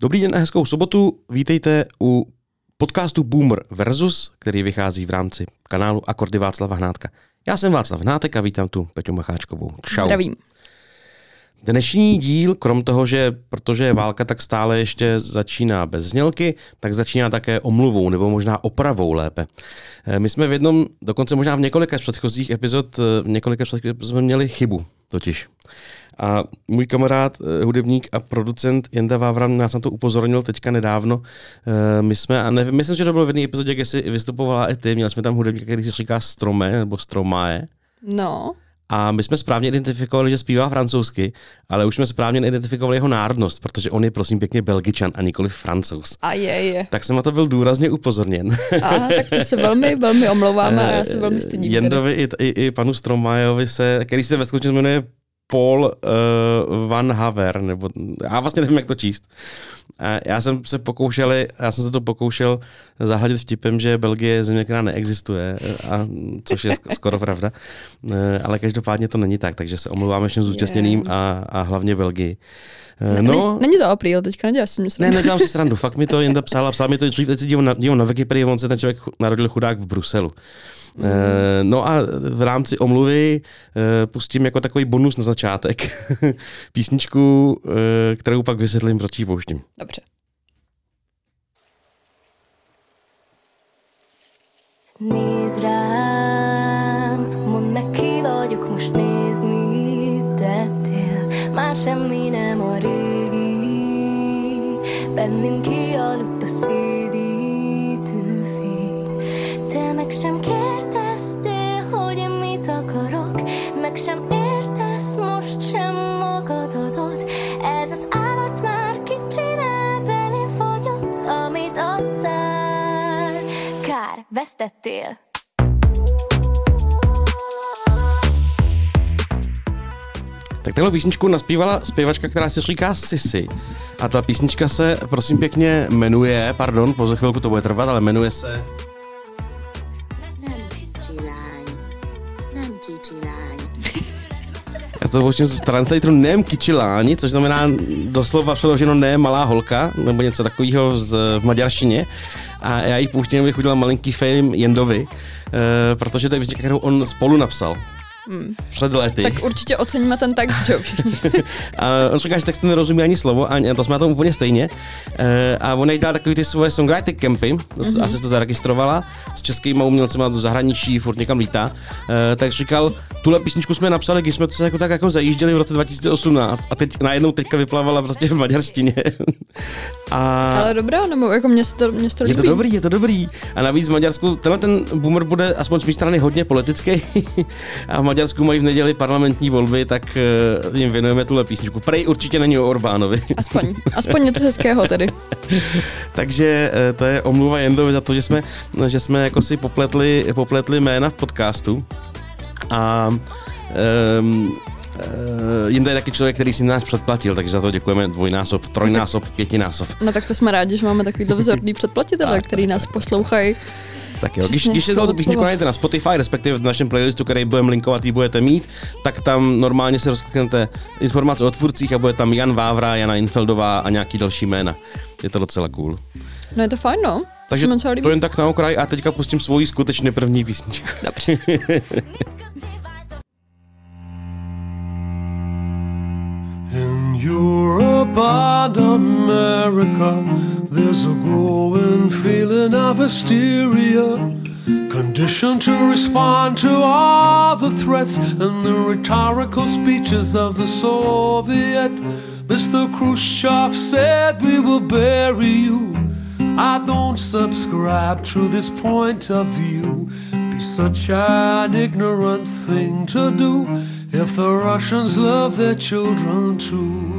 Dobrý den a hezkou sobotu. Vítejte u podcastu Boomer versus, který vychází v rámci kanálu Akordy Václava Hnátka. Já jsem Václav Hnátek a vítám tu Peťu Macháčkovou. Čau. Zdravím. Dnešní díl, krom toho, že protože je válka, tak stále ještě začíná bez znělky, tak začíná také omluvou, nebo možná opravou lépe. Eh, My jsme v jednom, dokonce možná v několika z předchozích epizod, eh, v několika z předchozích epizod jsme měli chybu totiž. A můj kamarád, eh, hudebník a producent Jenda Vávran nás na to upozornil teďka nedávno. Eh, My jsme, a nevím, myslím, že to bylo v jedné epizodě, kde jsi vystupovala i ty, měli jsme tam hudebníka, který se říká Strome, nebo Stromae. No, A my jsme správně identifikovali, že zpívá francouzsky, ale už jsme správně neidentifikovali jeho národnost, protože on je prosím pěkně belgičan a nikoli francouz. a je, je. Tak jsem na to byl důrazně upozorněn. A tak to se velmi, velmi omlouváme a já se velmi stydím. tedy. Jendovi i, i, i panu Stromajovi se, který se ve skutečnosti jmenuje Paul uh, Van Haver, nebo já vlastně nevím, jak to číst. A já jsem se pokoušel, já jsem se to pokoušel zahladit vtipem, že Belgie je země, která neexistuje, a, což je sk- skoro pravda. Eh, Ale každopádně to není tak, takže se omlouváme všem zúčastněným a, a hlavně Belgii. Eh, No. No, Není, není to apríl, teďka neděláš si mě ne, srandu. nedělám si srandu, fakt mi to Jenda psal a psal mi to teď se dívám na, dívám na Wikipedii, on se ten člověk narodil chudák v Bruselu. Mm. Eh, No a v rámci omluvy eh, pustím jako takový bonus na začátek písničku, eh, kterou pak vysvětlím, proč ji pouštím. Dobře. Nézd rám, mondd meg ki vagyok, most nézd mit tettél Már semmi nem a régi Bennünk kialudt a szédítő fény Te meg sem kérdeztél, kár, vesztettél Tak tahle písničku naspívala zpěvačka, která se říká Sissy. A ta písnička se, prosím pěkně, jmenuje, pardon, po chvilku to bude trvat, ale jmenuje se To v translatoru Nem Kičiláni, což znamená doslova přeloženo ne malá holka, nebo něco takového z, v maďarštině. A já ji pouštím, abych udělal malinký fame Jendovi, e, protože to je písnička, kterou on spolu napsal. Hmm. Před lety. Tak určitě oceníme ten text, že jo, všichni. A on říká, že textu nerozumí ani slovo, a to jsme na tom úplně stejně. E, a on dělá takový ty svoje songwriting campy, mm-hmm. asi to zaregistrovala, s českýma umělcema v zahraničí, furt někam lítá. E, tak říkal, tuhle písničku jsme napsali, když jsme to se jako tak jako zajížděli v roce 2018 a teď najednou teďka vyplavala prostě v maďarštině. a Ale dobrá, nebo jako mě se to, mě se to je líbí. to dobrý, je to dobrý. A navíc v Maďarsku, tenhle ten boomer bude aspoň z mé strany hodně politický. a v Maďarsku mají v neděli parlamentní volby, tak uh, jim věnujeme tuhle písničku. Prej určitě není o Orbánovi. Aspoň, aspoň něco hezkého tedy. Takže uh, to je omluva Jendovi za to, že jsme, že jsme jako si popletli, popletli jména v podcastu. A um, Uh, Jinda je taky člověk, který si nás předplatil, takže za to děkujeme dvojnásob, trojnásob, pětinásob. No tak to jsme rádi, že máme takovýhle vzorný předplatitele, Tak, který tak, nás tak, poslouchají. Tak jo, když, Přesně, když si to písničku slova. najdete na Spotify, respektive v našem playlistu, který budeme linkovat, ji budete mít, tak tam normálně se rozkliknete informace o tvůrcích a bude tam Jan Vávra, Jana Infeldová a nějaký další jména. Je to docela cool. No je to fajn, no. Takže to jen tak na okraj a teďka pustím svoji skutečně první písničku. Dobře. Europe and America, there's a growing feeling of hysteria, conditioned to respond to all the threats and the rhetorical speeches of the Soviet. Mr. Khrushchev said, We will bury you. I don't subscribe to this point of view. Be such an ignorant thing to do if the Russians love their children too.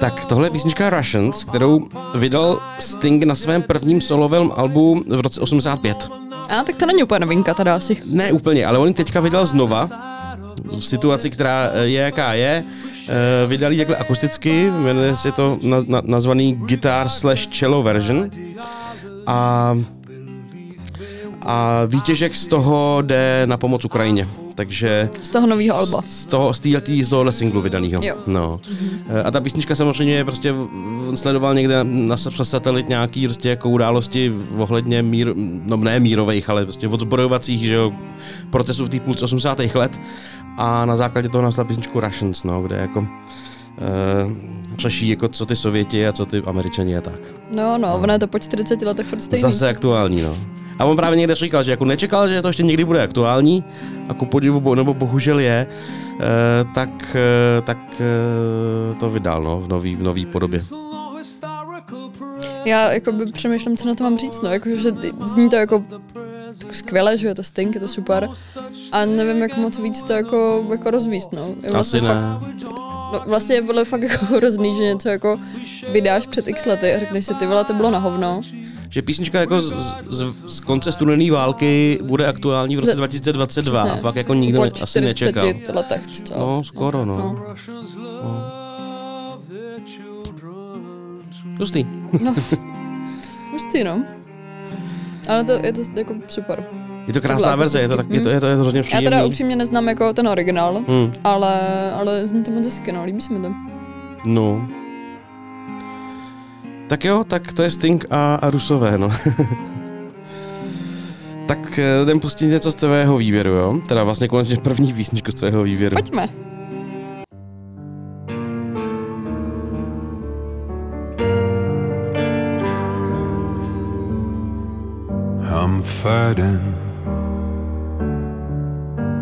Tak tohle je písnička Russians, kterou vydal Sting na svém prvním solovém albu v roce 85. A tak to není úplně novinka teda asi. Ne úplně, ale on ji teďka vydal znova v situaci, která eh, je jaká je. Eh, Vydali takhle akusticky, jmenuje se to na, na, nazvaný Guitar slash Cello version. A, a výtěžek z toho jde na pomoc Ukrajině. takže Z toho nového alba. z toho, z, tý, tý, z tohohle singlu vydanýho. Jo. No. Eh, A ta písnička samozřejmě je prostě, sledoval někde na přes satelit nějaký prostě jako události ohledně mír, no ne mírových, ale prostě odzbrojovacích, že jo, protestů v té půlce 80. let a na základě toho napsal písničku Russians, no, kde jako uh, řeší jako co ty Sověti a co ty Američani a tak. No, no, ono je to po 40 letech furt stejný. Zase aktuální, no. A on právě někde říkal, že jako nečekal, že to ještě někdy bude aktuální, a ku podivu, bo- nebo bohužel je, eh, tak, eh, tak eh, to vydal, no, v nový, v nový podobě. Já jako by přemýšlím, co na to mám říct, no, jako, že zní to jako skvěle, že je to Sting, je to super. A nevím, jak moc víc to jako, jako rozvíst, no. Je Asi fakt, ne. no, vlastně je bylo fakt jako hrozný, že něco jako vydáš před x lety a řekneš si, ty vole, to bylo na hovno. Že písnička jako z, z, z konce studené války bude aktuální v roce Ze- 2022. Přesně. A fakt jako nikdo ne, asi nečekal. 40 letech, co? No, skoro, no. No. Hustý. Hustý, no. Ale to, je to jako super. Je to krásná verze, je to, tak, je to, je to, je to hrozně Já příjemný. teda upřímně neznám jako ten originál, Hmm. ale, ale zní to moc hezky, no, líbí se mi to. No. Tak jo, tak to je Sting a, a Rusové, no. tak eh, jdem pustit něco z tvého výběru, jo? Teda vlastně konečně první písničku z tvého výběru. Pojďme. I'm fighting.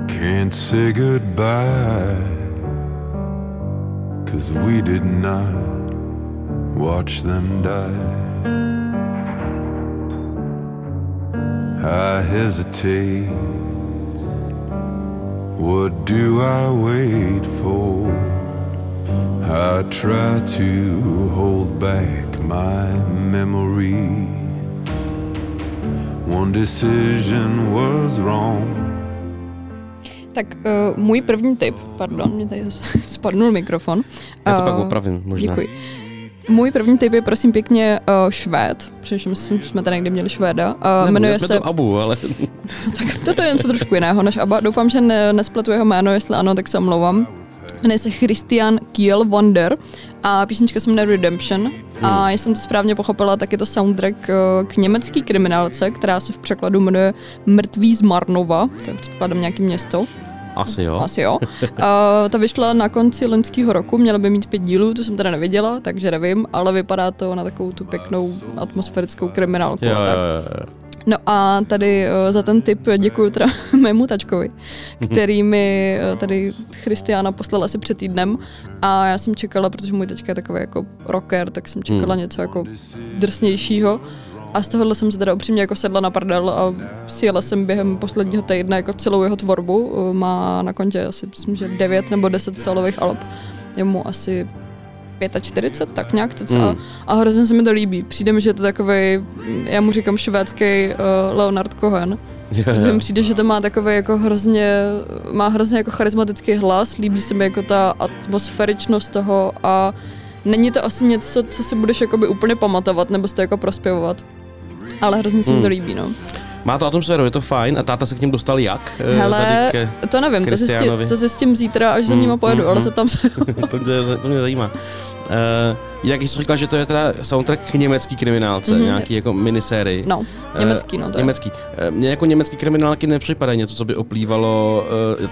Can't say goodbye. Cause we did not watch them die. I hesitate. What do I wait for? I try to hold back my memories. One decision was wrong. Tak uh, můj první tip, pardon, mě tady zase spadnul mikrofon. Já to pak opravím, možná. Děkuji. Můj první tip je prosím pěkně uh, Švéd, že jsme tady někdy měli Švéda. Uh, Ne, jmenuje se, to Abu, ale tak toto je něco trošku jiného než Abba. Doufám, že ne, nespletu jeho jméno, jestli ano, tak se omlouvám. Jmenuje se Christian Kiel Wonder a písnička se jmenuje Redemption. A já jsem to správně pochopila, tak je to soundtrack eh, k německý kriminálce, která se v překladu jmenuje Mrtví z Marnova, to je předpokladem nějaký město. Asi jo. Asi jo. Uh, ta vyšla na konci loňského roku, měla by mít pět dílů, to jsem teda nevěděla, takže nevím, ale vypadá to na takovou tu pěknou atmosférickou kriminálku Jo, a tak. jo, jo. No a tady uh, za ten tip děkuji teda mému tačkovi, který mi uh, tady Christiana poslal asi před týdnem a já jsem čekala, protože můj tačka je takový jako rocker, tak jsem čekala Hmm. něco jako drsnějšího. A z tohohle jsem se teda upřímně jako sedla na prdel a sjela jsem během posledního týdne jako celou jeho tvorbu. Má na kontě asi myslím, že 9 nebo 10 solových alb. Je mu asi 45, tak nějak cca. Hmm. Mm. A hrozně se mi to líbí. Přijde mi, že je to takový, já mu říkám švédský uh, Leonard Cohen. Jo, Protože mi přijde, že to má takový jako hrozně, má hrozně jako charismatický hlas, líbí se mi jako ta atmosféričnost toho a není to asi něco, co si budeš jakoby úplně pamatovat nebo si to jako prospěvovat. Ale hrozně se mi to líbí, no. Má to atmosféru, je to fajn. A táta se k něm dostal jak? Eh, Hele, Tady k, To nevím, to si, s tím, to si s tím zítra, až za Mm, nima pojedu, mm, ale mm. zeptám se. to, mě, to mě zajímá. Uh, jak jsi říkal, že to je teda soundtrack k německý kriminálce, Mhm. mm-hmm. nějaký jako minisérii. No, Eh, německý, no to je. Německý. Eh, Mně jako německý kriminálky nepřipadají něco, co by oplývalo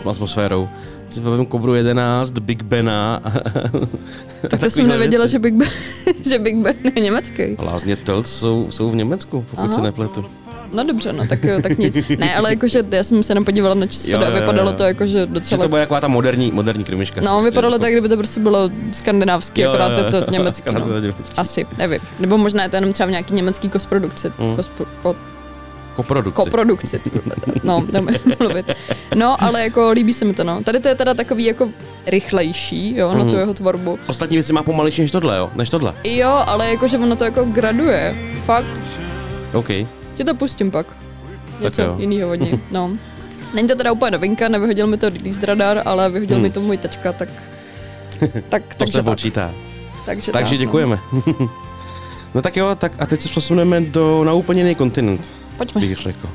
uh, atmosférou. Si vezmu Kobru 11, Big Bena. Tak to jsem nevěděla, věci. že Big Ben, že Big Ben je německý. Lázně Telt jsou, jsou v Německu, pokud Aha. se nepletu. No dobře, no tak, jo, tak nic. Ne, ale jakože já jsem se jenom podívala na číslo Jo, a vypadalo to jako, že Že docela... to bude taková ta moderní, moderní krimiška. No, Prostě vypadalo jako- tak, kdyby to prostě bylo skandinávský, Jo, akorát jo, je to německý, no. Asi, nevím. Nebo možná je to jenom třeba v nějaký německý kosprodukci. Mm. Kospro, ko, Koprodukci. koprodukci. No, mluvit. No, ale jako líbí se mi to, no. Tady to je teda takový jako rychlejší, jo, na tu Mhm. jeho tvorbu. Ostatní věci má pomalejší než tohle, jo? Než tohle. Jo, ale jakože ono to jako graduje. Fakt, OK. Že to pustím pak. Něco jiného od něj, no. Není to teda úplně novinka, nevyhodil mi to release radar, ale vyhodil Hmm. mi to můj tačka, tak... tak To takže se tak. počítá. Takže, Takže tak, děkujeme. No tak jo, tak a teď se přesuneme do, na úplně jiný kontinent, No. Pojďme. bych řekl.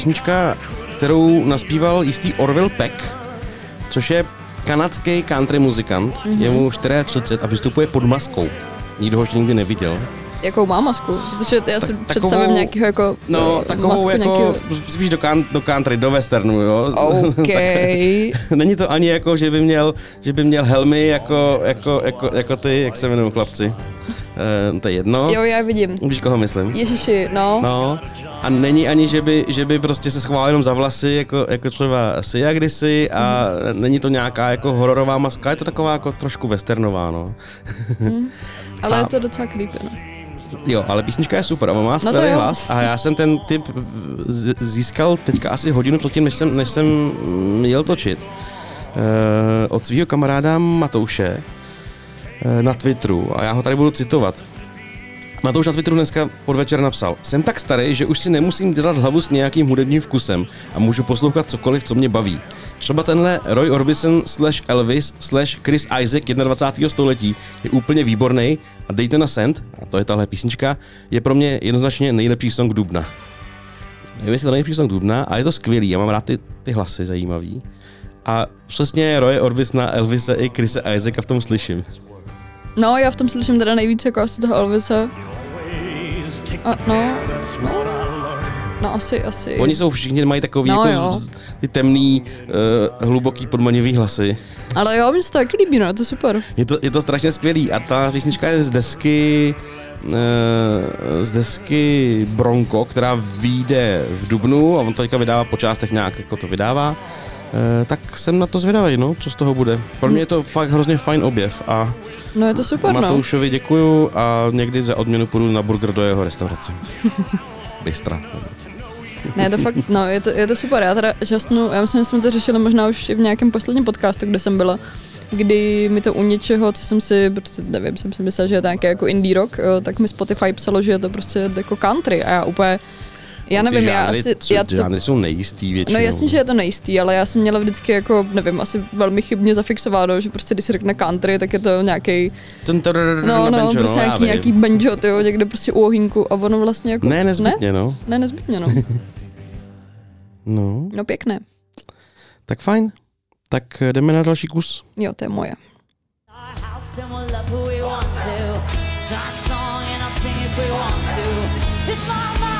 Písnička, kterou naspíval jistý Orville Peck, což je kanadský country muzikant. Mm-hmm. Je mu 34 a vystupuje pod maskou. Nikdo ho ještě nikdy neviděl. Jakou má masku? Protože já si Tak- představím takovou- nějakého jako No, eh, takovou masku jako, nějakého... spíš do, kan, do country, do westernu, jo. OK. tak, není to ani jako, že by měl, že by měl helmy jako, jako, jako, jako ty, jak se jmenují chlapci. E, to je jedno. Jo, já vidím. Víš, koho myslím? Ježiši, no. No, a není ani, že by, že by prostě se schoval jenom za vlasy, jako, jako třeba Sia kdysi a Mhm. není to nějaká jako hororová maska, je to taková jako trošku westernová, no. Ale a- je to docela creepy, no. Jo, ale písnička je super, on má to skvělý jo. hlas a já jsem ten typ získal teďka asi hodinu předtím, než jsem, než jsem mm, jel točit. E, od svého kamaráda Matouše na Twitteru a já ho tady budu citovat. Matouš na Twitteru dneska podvečer napsal Jsem tak starý, že už si nemusím dělat hlavu s nějakým hudebním vkusem a můžu poslouchat cokoliv, co mě baví. Třeba tenhle Roy Orbison slash Elvis slash Chris Isaac 21. století je úplně výborný a dejte na send, a to je tahle písnička, je pro mě jednoznačně nejlepší song Dubna. Nevím, jestli to nejlepší song Dubna, ale je to skvělý, já mám rád ty, ty hlasy zajímavý. A přesně Roy Orbisona, Elvise i Chrise Isaaca v tom slyším. No, já v tom slyším teda nejvíc jako asi toho Elvisa. A, no, no. No asi, asi. Oni jsou všichni, mají takový No jako jo. ty temný, uh, hluboký, podmanivý hlasy. Ale jo, mně se to taky líbí, no, je to super. Je to, je to strašně skvělý a ta písnička je z desky eh, z desky Bronco, která vyjde v Dubnu a on to teďka vydává po částech nějak, jako to vydává. Eh, tak jsem na to zvědavý, no, co z toho bude. Pro mě je to fakt hrozně fajn objev a No je to super, no. Matoušovi děkuju a někdy za odměnu půjdu na burger do jeho restaurace. Bystra. Ne, je to fakt, no, je to, je to super. Já teda žasnu, já myslím, že jsme to řešili možná už i v nějakém posledním podcastu, kde jsem byla, kdy mi to u něčeho, co jsem si, prostě nevím, jsem si myslela, že je to nějaký jako indie rock, tak mi Spotify psalo, že je to prostě jako country a já úplně, já nevím, Ty já žánry, asi, co- já to, žánry jsou nejistý většinou. No jasně, že je to nejistý, ale já jsem měla vždycky jako, nevím, asi velmi chybně zafixováno, že prostě když se řekne country, tak je to nějaký, Ten no, no, banjo, prostě já nějaký, nějaký banjo, tyjo, někde prostě u ohýnku a ono vlastně jako, Ne, nezbytně, no. Ne, nezbytně, no. No, No pěkné. tak fajn. Tak jdeme na další kus. Jo, to je moje. house and we'll love who we want to. It's our song and I'll sing if we want to. It's my mouth,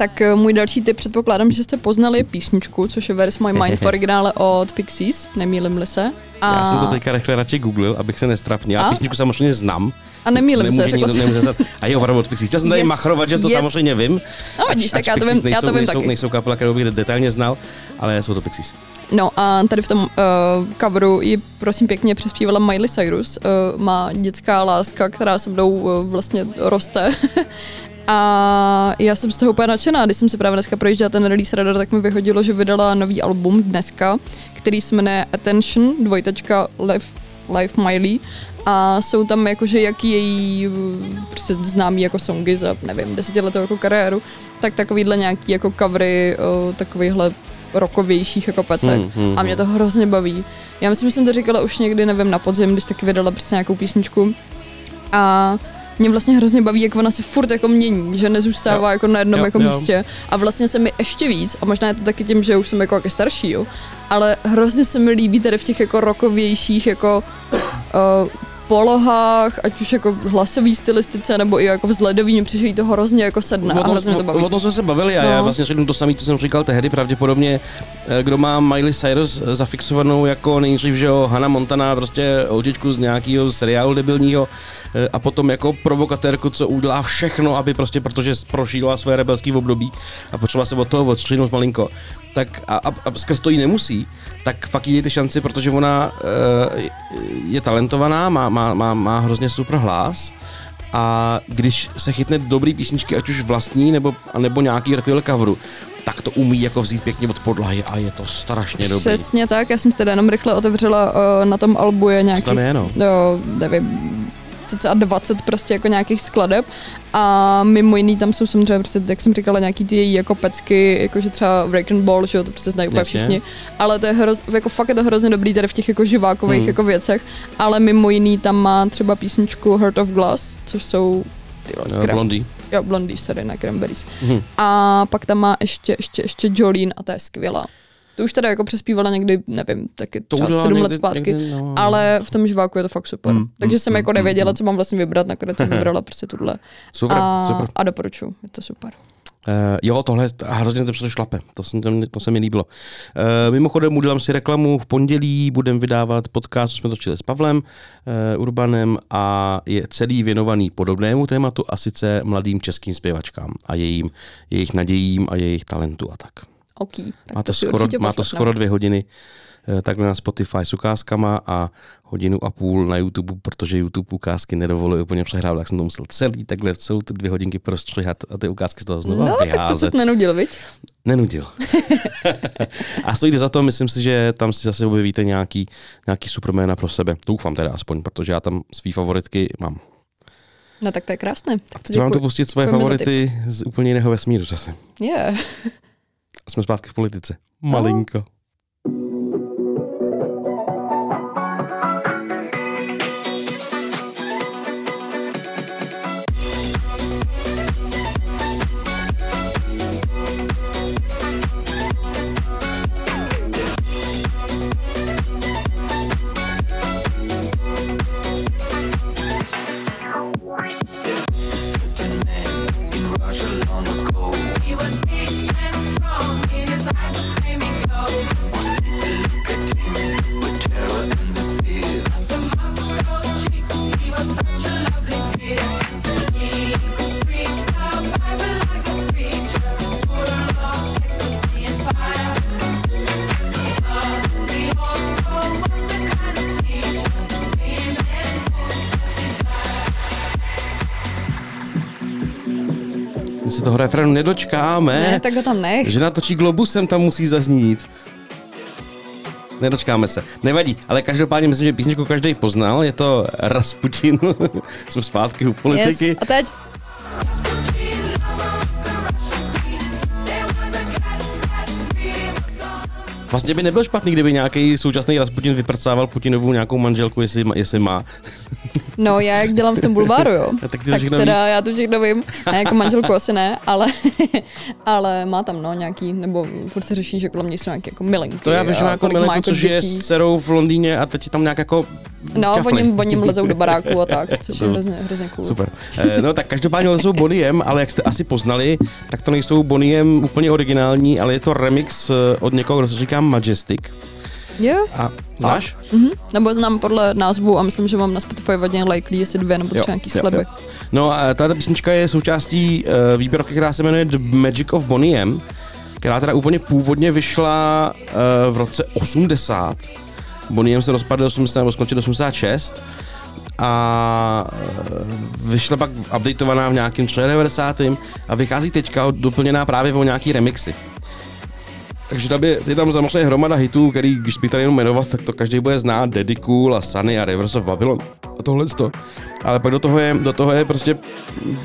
Tak eh, můj další tip, předpokládám, že jste poznali písničku, což je Where's My Mind v originále od Pixies, nemýlim se. A, Já jsem to teďka rychle radši googlil, abych se nestrapnil. Já A? písničku samozřejmě znám. a nemýlim se, řekla nikdo, nemůže zat... A jo, opravdu od Pixies. Chtěl jsem tady Yes, machrovat, že to yes. samozřejmě vím. No vidíš, tak já to vím, já to nejsou, vím nejsou, taky. nejsou kapela, kterou bych detailně znal, ale jsou to Pixies. No a tady v tom uh, coveru ji prosím pěkně přispívala Miley Cyrus, uh, má dětská láska, která se mnou uh, vlastně roste. A já jsem z toho úplně nadšená, když jsem si právě dneska projížděla ten release radar, tak mi vyhodilo, že vydala nový album dneska, který se jmenuje Attention, dvojtečka Life, Life Miley. A jsou tam jakože jaký její prostě známý jako songy za, nevím, desetiletou jako kariéru, tak takovýhle nějaký jako covery, takovýhle rokovějších jako pecek. Hmm, hmm, a mě to hrozně baví. Já myslím, že jsem to říkala už někdy, nevím, na podzim, když taky vydala prostě nějakou písničku. A mě vlastně hrozně baví, jak ona se furt jako mění, že nezůstává Jo. jako na jednom Jo, jako jo. místě. A vlastně se mi ještě víc, a možná je to taky tím, že už jsem jako, jako starší, jo, ale hrozně se mi líbí tady v těch jako rokovějších jako uh, polohách, ať už jako hlasový stylistice, nebo i jako vzhledový, mě jí to hrozně jako sedne a hrozně to baví. o tom jsme se bavili a já No. vlastně řeknu to samé, co jsem říkal tehdy, pravděpodobně, eh, kdo má Miley Cyrus zafixovanou jako nejdřív, že jo, Hannah Montana, prostě holčičku z nějakého seriálu debilního eh, a potom jako provokatérku, co udělá všechno, aby prostě, protože prožila své rebelské období a potřeba se od toho odstřihnout malinko, tak a, a, a skrz to jí nemusí, tak fakt jí dejte šanci, protože ona eh, je talentovaná, má, má, má, má hrozně super hlas a když se chytne dobrý písničky, ať už vlastní, nebo, nebo nějaký takovýhle coveru, tak to umí jako vzít pěkně od podlahy a je to strašně dobrý. Přesně tak, já jsem teda jenom rychle otevřela, uh, na tom albu je nějaký, tam je, no? jo, nevím, cca 20 prostě jako nějakých skladeb a mimo jiný tam jsou samozřejmě, prostě, jak jsem říkala, nějaký ty její jako pecky, jakože třeba Break and Ball, že jo, to prostě znají úplně všichni, ale to je hroz, jako fakt je to hrozně dobrý tady v těch jako živákových Hmm. jako věcech, ale mimo jiný tam má třeba písničku Heart of Glass, což jsou ty vole, Eh. Jo, Blondie, sorry, na Cranberries. Mhm. A pak tam má ještě, ještě, ještě Jolene a ta je skvělá. To už teda jako přespívala někdy, nevím, taky To třeba sedm let zpátky, někdy, no. ale v tom živáku je to fakt super. Mm, Takže mm, jsem jako mm, nevěděla, mm. co mám vlastně vybrat, nakonec jsem vybrala prostě tuhle. Super, a, super. a doporučuji, je to super. Uh, jo, tohle hrozně to šlape, to, jsem, to se mi líbilo. Uh, mimochodem udělám si reklamu, v pondělí budem vydávat podcast, co jsme točili s Pavlem uh, Urbanem a je celý věnovaný podobnému tématu a sice mladým českým zpěvačkám a jejím, jejich nadějím a jejich talentu a tak. OK, tak Má to, si skoro, má to skoro dvě hodiny eh, takhle na Spotify s ukázkama a hodinu a půl na YouTube, protože YouTube ukázky nedovoluje úplně přehrávat, tak jsem to musel celý takhle celou ty dvě hodinky prostřihat a ty ukázky z toho znovu No, tak to vyházet. se nenudil, viď? Nenudil. a stojí za to, myslím si, že tam si zase objevíte nějaký, nějaký superména pro sebe. Doufám teda aspoň, protože já tam svý favoritky mám. No tak to je krásné. A teď vám to pustit svoje favority z úplně jiného vesmíru zase. Yeah. A jsme zpátky v politice. Malinko. My refrénu nedočkáme. Ne, tak ho tam nech. Že natočí globusem, tam musí zaznít. Nedočkáme se. Nevadí, ale každopádně myslím, že písničku každý poznal. Je to Rasputin. Jsme zpátky u politiky. Yes. A teď? Vlastně by nebyl špatný, kdyby nějaký současný Rasputin vyprcával Putinovu nějakou manželku, jestli, má- jestli má. No já jak dělám v tom bulváru, jo. A tak tak teda já to všechno vím. Ne, jako manželku asi ne, ale, ale má tam no nějaký, nebo furt se řeší, že kolem něj jsou nějaké jako milenky. To já vím, že a má jako má milenku, což je dětí. s dcerou v Londýně a teď je tam nějak jako No, čafli. oni, oni lezou do baráku a tak, což je hrozně, hrozně cool. Super. Eh, No tak každopádně lezou Boniem, ale jak jste asi poznali, tak to nejsou Boniem úplně originální, ale je to remix eh, od někoho, kdo se říká Majestic. Jo, A znáš? mhm. nebo znám podle názvu a myslím, že mám na Spotify hodně likely, jestli dvě nebo Jo, třeba nějaký jo, skladby. jo. No a tato písnička je součástí uh, výběrovky, která se jmenuje The Magic of Boniem, která teda úplně původně vyšla uh, v roce 80. Boniem se rozpadl 80 nebo skončil 86 a eh, vyšla pak updateovaná v nějakým 93. a vychází teďka doplněná právě o nějaký remixy. Takže tam je, je tam samozřejmě hromada hitů, který, když bych tady jenom jmenoval, tak to každý bude znát, Daddy Cool a Sunny a Rivers of Babylon a tohle to. Ale pak do toho je, do toho je prostě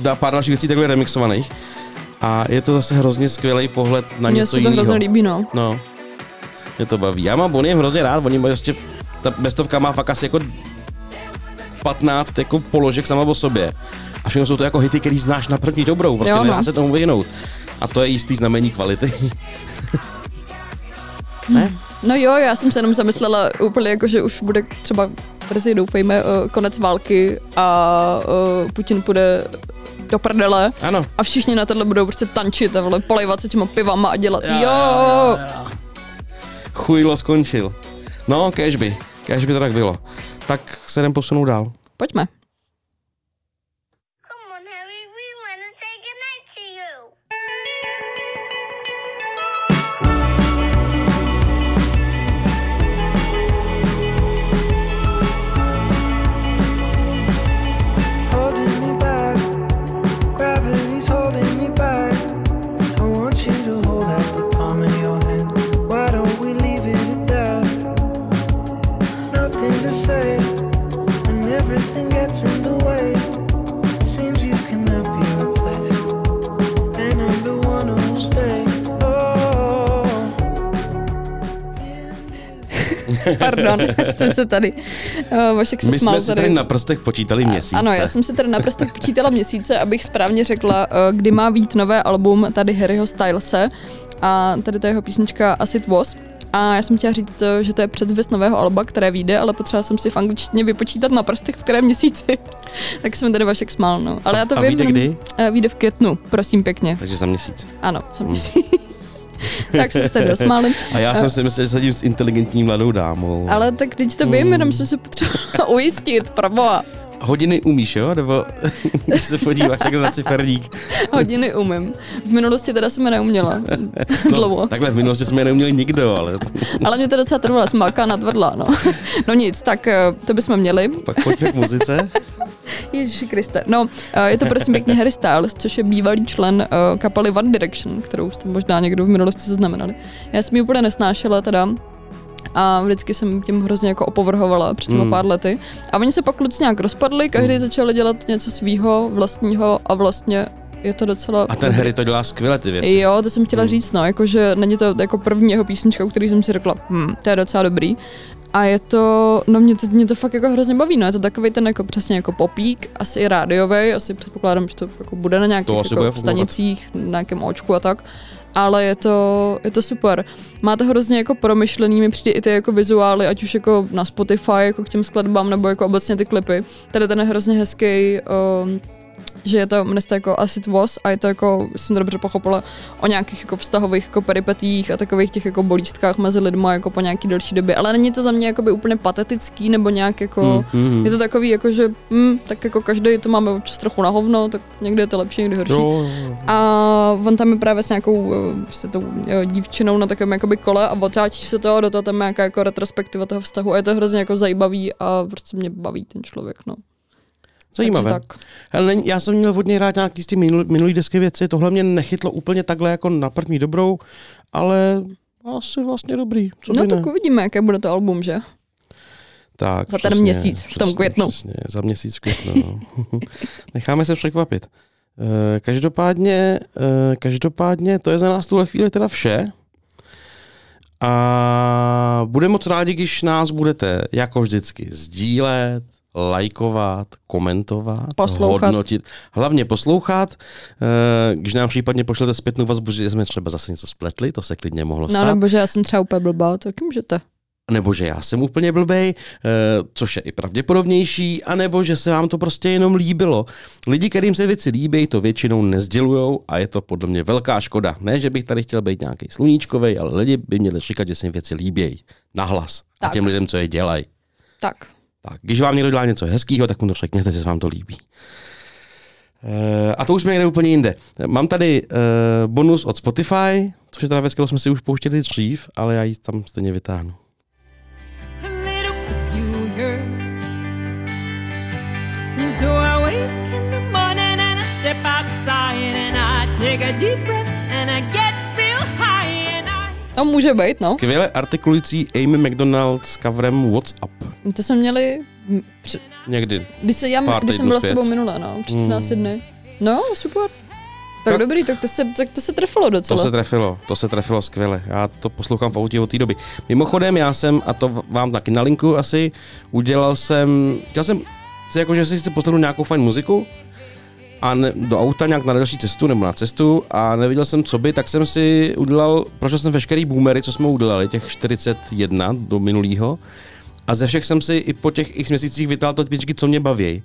dá pár dalších věcí takhle remixovaných. A je to zase hrozně skvělý pohled na Mně něco se to jiného. hrozně líbí, no. No, mě to baví. Já mám Boniem hrozně rád, oni mají prostě, ta bestovka má fakt asi jako 15 jako položek sama o sobě. A všechno jsou to jako hity, který znáš na první dobrou, prostě jo, no. nedá se tomu vyhnout. A to je jistý znamení kvality. ne? No jo, já jsem se jenom zamyslela úplně jako, že už bude třeba brzy doufejme uh, konec války a uh, Putin půjde do prdele Ano. a všichni na tohle budou prostě tančit a vole, polejvat se těma pivama a dělat jo, jo, Chujlo skončil. No, kež by. Kež by to tak bylo. Tak se jdem posunout dál. Pojďme. Pardon, jsem se tady. Uh, Vašek se My smál jsme si tady na prstech počítali měsíce. Ano, já jsem si tady naprosto počítala měsíce, abych správně řekla, eh, kdy má být nové album tady Harryho Stylese a tady ta jeho písnička As It Was. A já jsem chtěla říct, eh, že to je předzvěst nového alba, které vyjde, ale potřeba jsem si v angličtině vypočítat na prstech, v kterém měsíci. tak jsem tady Vašek smál, no. Ale já to A vím. vyjde kdy? Eh, Vyjde v květnu, prosím pěkně. Takže za měsíc. Ano, jsem měsíc. tak se tady zasmáli. A já jsem si myslel, že sedím s inteligentní mladou dámou. Ale tak teď to vím, jenom jsem se potřebovala ujistit, proboha. Hodiny umíš, jo? Nebo když se podíváš tak na ciferník. Hodiny umím. V minulosti teda jsem je neuměla. Dlouho. No, takhle v minulosti jsme je neuměli nikdo, ale Ale mě to docela trvalo, jsem malka nadvrdla, no. No nic, tak eh, to bychom měli. pak pojďme k muzice. Ježiši Kriste. No, eh, je to prosím pěkně Harry Styles, což je bývalý člen eh, kapely One Direction, kterou jste možná někdo v minulosti zaznamenali. Já jsem ji úplně nesnášela teda, a vždycky jsem tím hrozně jako opovrhovala před těma Hmm. pár lety. A oni se pak kluci nějak rozpadli, každý začali dělat něco svýho, vlastního a vlastně je to docela... A ten Harry to dělá skvěle ty věci. Jo, to jsem chtěla Hmm. říct, no, jakože není to jako první jeho písnička, u který jsem si řekla, hm, to je docela dobrý. A je to, no mě to, mě to fakt jako hrozně baví, no, je to takový ten jako přesně jako popík, asi i rádiový, asi předpokládám, že to jako bude na nějakých To bude jako fungovat. stanicích, na nějakém očku a tak. Ale je to, je to super. Má to hrozně jako promyšlený, mi přijde i ty jako vizuály, ať už jako na Spotify, jako k těm skladbám, nebo jako obecně ty klipy. Tady ten je hrozně hezký, um, že je to, jmenuje se to jako As It Was a je to jako, jsem to dobře pochopila, o nějakých jako vztahových jako peripetích a takových těch jako bolístkách mezi lidma jako po nějaký delší době. Ale není to za mě jakoby úplně patetický nebo nějak jako, Hmm, hmm. je to takový jako, že hm, tak jako každý to máme občas trochu na hovno, tak někdy je to lepší, někdy horší. Jo, jo. A on tam je právě s nějakou eh, prostě tou dívčinou na takovém jakoby kole a otáčí se to a do toho tam je nějaká jako retrospektiva toho vztahu a je to hrozně jako zajímavý a prostě mě baví ten člověk, no. Zajímavé. Takže tak. Hele, já jsem měl od něj rád nějaký z ty minul, minulý desky věci, tohle mě nechytlo úplně takhle jako na první dobrou, ale asi vlastně dobrý. Co No ne? tak uvidíme, jaké bude to album, že? Tak, Za ten měsíc, v tom květnu. Přesně, za měsíc v květnu. No. Necháme se překvapit. Eh, Každopádně, eh, každopádně to je za nás tuhle chvíli teda vše. A budeme moc rádi, když nás budete jako vždycky sdílet, lajkovat, komentovat, Poslouchat. hodnotit, hlavně poslouchat. Eh, Když nám případně pošlete zpětnou vazbu, že jsme třeba zase něco spletli, to se klidně mohlo stát. No nebo že já jsem třeba úplně blbá, tak můžete. nebo že já jsem úplně blbej, eh, což je i pravděpodobnější, anebo že se vám to prostě jenom líbilo. Lidi, kterým se věci líbí, to většinou nezdělujou a je to podle mě velká škoda. Ne, že bych tady chtěl být nějaký sluníčkový, ale lidi by měli říkat, že se jim věci líbí. Nahlas. A Tak. těm lidem, co je dělají. Tak. Tak, když vám někdo dělá něco hezkého, tak mu to řekněte, že se vám to líbí. Eh, A to už jsme někde úplně jinde. Mám tady eh, bonus od Spotify, což je teda věc, kterou jsme si už pouštěli dřív, ale já ji tam stejně vytáhnu. so I wake in the morning and I step outside and I take a deep breath No může být, no. Skvěle artikulující Amy McDonald s coverem What's Up. To jsme měli, při, Někdy. když, se, já, Pár když jsem byla s zpět. tebou minule, no, před Hmm. 14 dny. No, super. Tak, Tak- dobrý, tak to, se, tak to se trefilo To docela. se trefilo, to se trefilo skvěle. Já to poslouchám v autě od té doby. Mimochodem, já jsem, a to vám taky na linku asi, udělal jsem, chtěl jsem si jako, že si chci poslechnout nějakou fajn muziku a ne, do auta nějak na další cestu nebo na cestu a neviděl jsem, co by, tak jsem si udělal, prošel jsem veškerý boomery, co jsme udělali, těch 41 do minulého a ze všech jsem si i po těch x měsících vytáhl to typičky, co mě baví.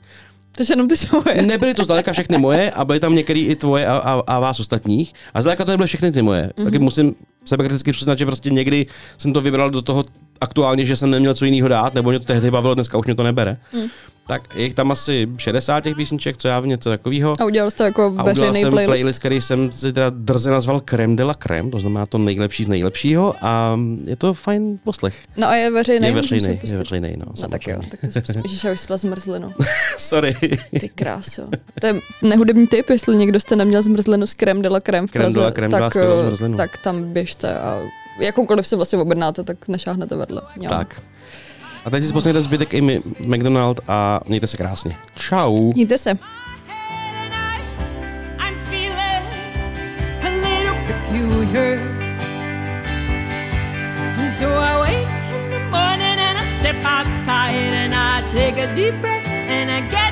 Takže jenom ty svoje. Nebyly to zdaleka všechny moje a byly tam některé i tvoje a, a, a vás ostatních. A zdaleka to nebyly všechny ty moje. Mm-hmm. Taky musím sebekriticky přiznat, že prostě někdy jsem to vybral do toho aktuálně, že jsem neměl co jiného dát, nebo mě to tehdy bavilo, dneska už mě to nebere. Mm. Tak je jich tam asi 60 těch písniček, co já v něco takového. A udělal jsi to jako A udělal jsem playlist. playlist, který jsem si teda drze nazval Creme de la Creme, to znamená to nejlepší z nejlepšího a je to fajn poslech. No a je veřejný. Je veřejný, je veřejný, no. No tak jo, tak to si pustím. Ježiš, já už zmrzlinu. Sorry. Ty kráso. To je nehudební tip, jestli někdo jste neměl zmrzlinu s krem de la creme v de Praze, la crème dala tak, eh, zmrzlinu. tak tam běžte a jakoukoliv si vlastně objednáte, tak nešáhnete vedle. Jo. Tak. A teď si poslechněte zbytek i mi- McDonald a mějte se krásně. Čau. Mějte se. I'm feeling a little peculiar. And so I wake in the morning and I step outside and I take a deep breath and I get